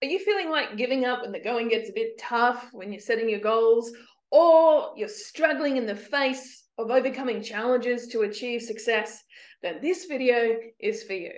Are you feeling like giving up when the going gets a bit tough when you're setting your goals? Or you're struggling in the face of overcoming challenges to achieve success? Then this video is for you.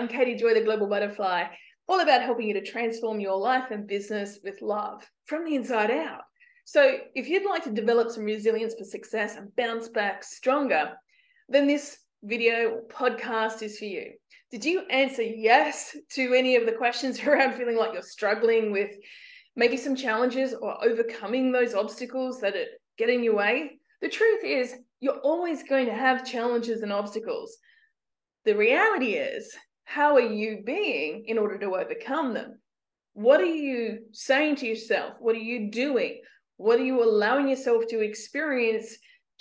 I'm Katie Joy, the Global Butterfly, all about helping you to transform your life and business with love from the inside out. So, if you'd like to develop some resilience for success and bounce back stronger, then this video podcast is for you. Did you answer yes to any of the questions around feeling like you're struggling with maybe some challenges or overcoming those obstacles that get in your way? The truth is, you're always going to have challenges and obstacles. The reality is, how are you being in order to overcome them? What are you saying to yourself? What are you doing? What are you allowing yourself to experience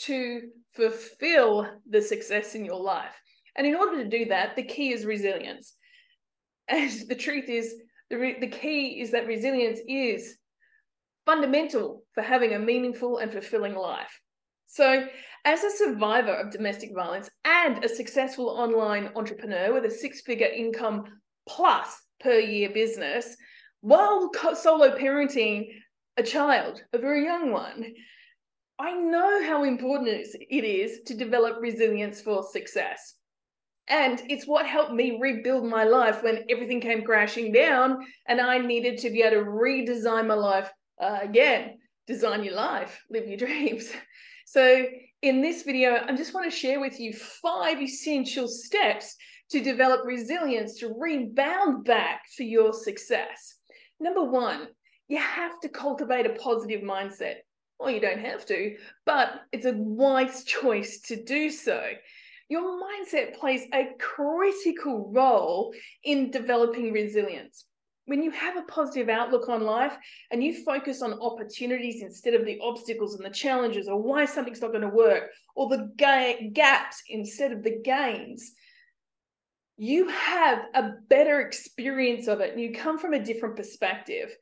to fulfill the success in your life? And in order to do that, the key is resilience. And the truth is, the, re- the key is that resilience is fundamental for having a meaningful and fulfilling life. So, as a survivor of domestic violence and a successful online entrepreneur with a six figure income plus per year business, while solo parenting a child, a very young one, I know how important it is to develop resilience for success. And it's what helped me rebuild my life when everything came crashing down and I needed to be able to redesign my life uh, again. Design your life, live your dreams. So in this video, I just want to share with you five essential steps to develop resilience to rebound back for your success. Number one, you have to cultivate a positive mindset. Well, you don't have to, but it's a wise choice to do so. Your mindset plays a critical role in developing resilience when you have a positive outlook on life and you focus on opportunities instead of the obstacles and the challenges or why something's not going to work or the ga- gaps instead of the gains you have a better experience of it and you come from a different perspective.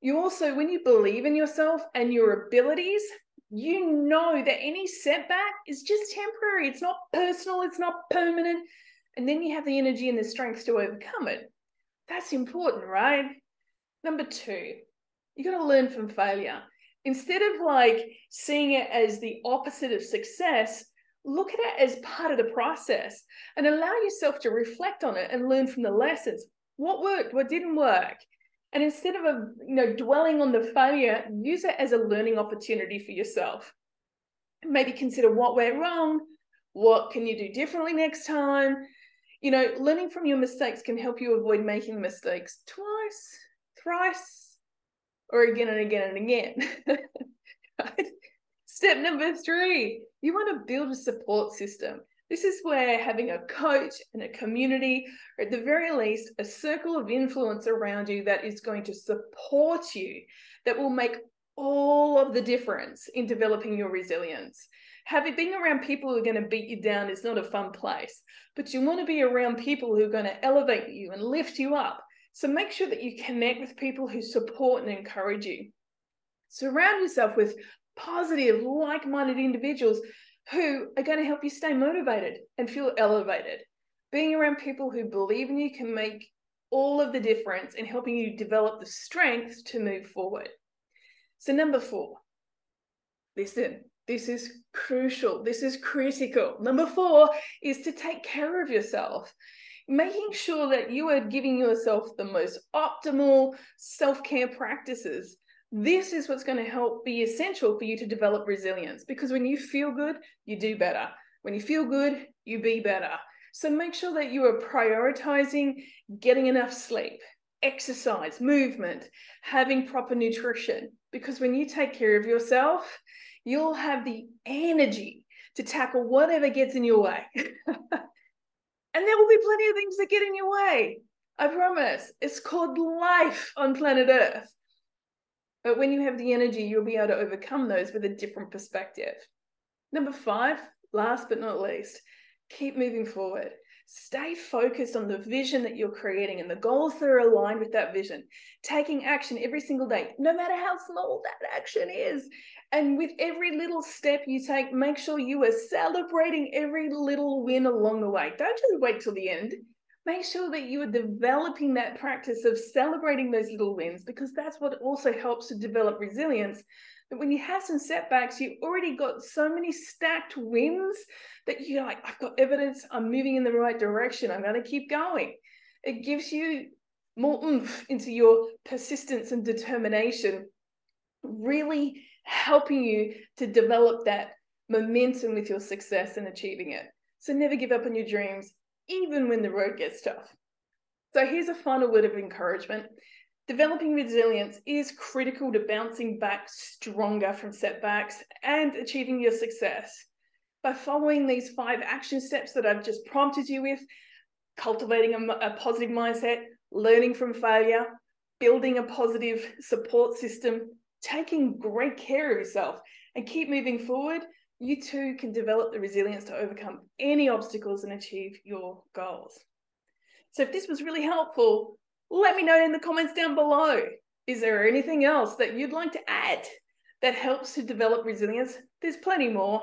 You also when you believe in yourself and your abilities you know that any setback is just temporary. It's not personal it's not permanent. And then you have the energy and the strength to overcome it that's important, right? Number two, you got to learn from failure. Instead of like seeing it as the opposite of success, look at it as part of the process and allow yourself to reflect on it and learn from the lessons. What worked? What didn't work? And instead of a, you know dwelling on the failure, use it as a learning opportunity for yourself. Maybe consider what went wrong, what can you do differently next time, you know, learning from your mistakes can help you avoid making mistakes twice, thrice, or again and again and again. Step number three, you want to build a support system. This is where having a coach and a community, or at the very least, a circle of influence around you that is going to support you, that will make all of the difference in developing your resilience. Having being around people who are going to beat you down is not a fun place but you want to be around people who are going to elevate you and lift you up. So make sure that you connect with people who support and encourage you. Surround yourself with positive like-minded individuals who are going to help you stay motivated and feel elevated. Being around people who believe in you can make all of the difference in helping you develop the strength to move forward so number four listen this is crucial. This is critical. Number four is to take care of yourself, making sure that you are giving yourself the most optimal self care practices. This is what's going to help be essential for you to develop resilience because when you feel good, you do better. When you feel good, you be better. So make sure that you are prioritizing getting enough sleep, exercise, movement, having proper nutrition. Because when you take care of yourself, you'll have the energy to tackle whatever gets in your way. and there will be plenty of things that get in your way. I promise. It's called life on planet Earth. But when you have the energy, you'll be able to overcome those with a different perspective. Number five, last but not least, keep moving forward. Stay focused on the vision that you're creating and the goals that are aligned with that vision. Taking action every single day, no matter how small that action is. And with every little step you take, make sure you are celebrating every little win along the way. Don't just wait till the end. Make sure that you are developing that practice of celebrating those little wins because that's what also helps to develop resilience that when you have some setbacks, you've already got so many stacked wins that you're like, I've got evidence, I'm moving in the right direction, I'm going to keep going. It gives you more oomph into your persistence and determination, really helping you to develop that momentum with your success and achieving it. So never give up on your dreams, even when the road gets tough. So here's a final word of encouragement. Developing resilience is critical to bouncing back stronger from setbacks and achieving your success. By following these five action steps that I've just prompted you with, cultivating a, a positive mindset, learning from failure, building a positive support system, taking great care of yourself, and keep moving forward, you too can develop the resilience to overcome any obstacles and achieve your goals. So, if this was really helpful, let me know in the comments down below. Is there anything else that you'd like to add that helps to develop resilience? There's plenty more,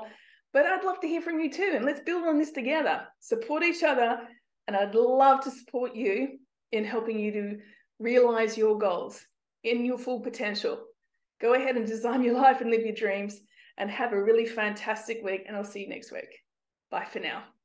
but I'd love to hear from you too. And let's build on this together, support each other. And I'd love to support you in helping you to realize your goals in your full potential. Go ahead and design your life and live your dreams and have a really fantastic week. And I'll see you next week. Bye for now.